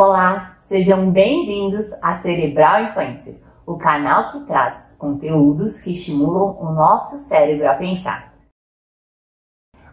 Olá, sejam bem-vindos a Cerebral Influencer, o canal que traz conteúdos que estimulam o nosso cérebro a pensar.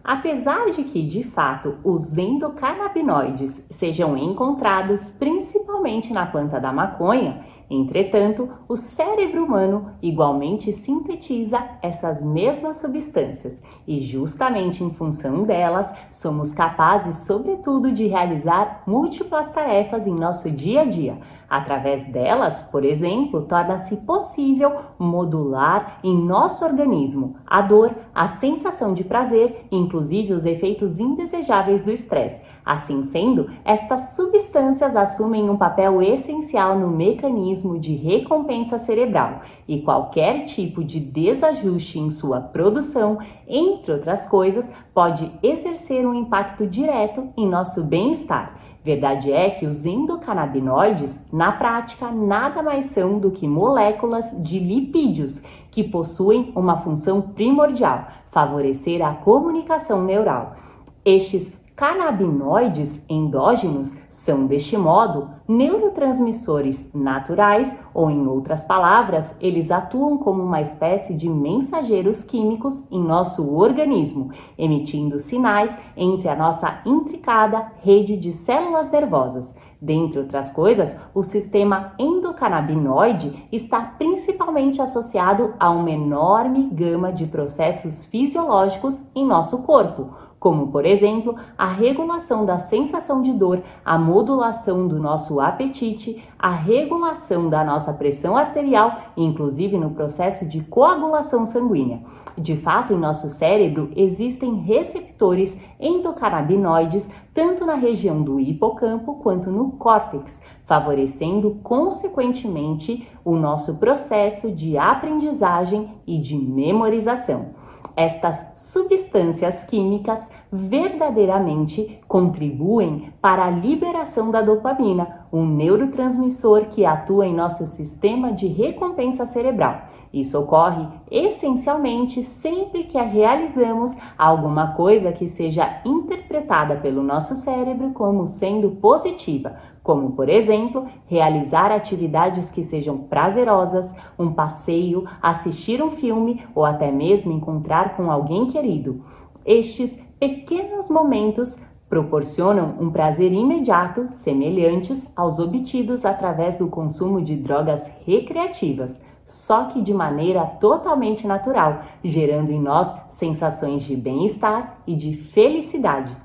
Apesar de que, de fato, os endocannabinoides sejam encontrados principalmente na planta da maconha, Entretanto, o cérebro humano igualmente sintetiza essas mesmas substâncias e, justamente em função delas, somos capazes, sobretudo, de realizar múltiplas tarefas em nosso dia a dia. Através delas, por exemplo, torna-se possível modular em nosso organismo a dor, a sensação de prazer, inclusive os efeitos indesejáveis do estresse. Assim sendo, estas substâncias assumem um papel essencial no mecanismo mecanismo de recompensa cerebral e qualquer tipo de desajuste em sua produção, entre outras coisas, pode exercer um impacto direto em nosso bem-estar. Verdade é que os endocannabinoides, na prática, nada mais são do que moléculas de lipídios que possuem uma função primordial: favorecer a comunicação neural. Estes Canabinoides endógenos são, deste modo, neurotransmissores naturais, ou em outras palavras, eles atuam como uma espécie de mensageiros químicos em nosso organismo, emitindo sinais entre a nossa intricada rede de células nervosas. Dentre outras coisas, o sistema endocannabinoide está principalmente associado a uma enorme gama de processos fisiológicos em nosso corpo como por exemplo a regulação da sensação de dor, a modulação do nosso apetite, a regulação da nossa pressão arterial, inclusive no processo de coagulação sanguínea. De fato, em nosso cérebro existem receptores endocannabinoides tanto na região do hipocampo quanto no córtex, favorecendo consequentemente o nosso processo de aprendizagem e de memorização. Estas substâncias químicas verdadeiramente contribuem para a liberação da dopamina, um neurotransmissor que atua em nosso sistema de recompensa cerebral. Isso ocorre essencialmente sempre que realizamos alguma coisa que seja interpretada pelo nosso cérebro como sendo positiva, como, por exemplo, realizar atividades que sejam prazerosas, um passeio, assistir um filme ou até mesmo encontrar com alguém querido. Estes pequenos momentos proporcionam um prazer imediato semelhantes aos obtidos através do consumo de drogas recreativas, só que de maneira totalmente natural, gerando em nós sensações de bem-estar e de felicidade.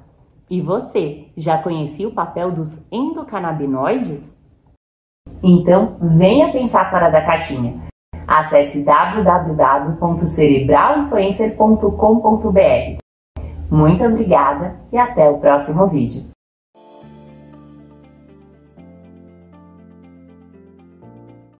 E você já conhecia o papel dos endocannabinoides? Então, venha pensar fora da caixinha. Acesse www.cerebralinfluencer.com.br. Muito obrigada e até o próximo vídeo.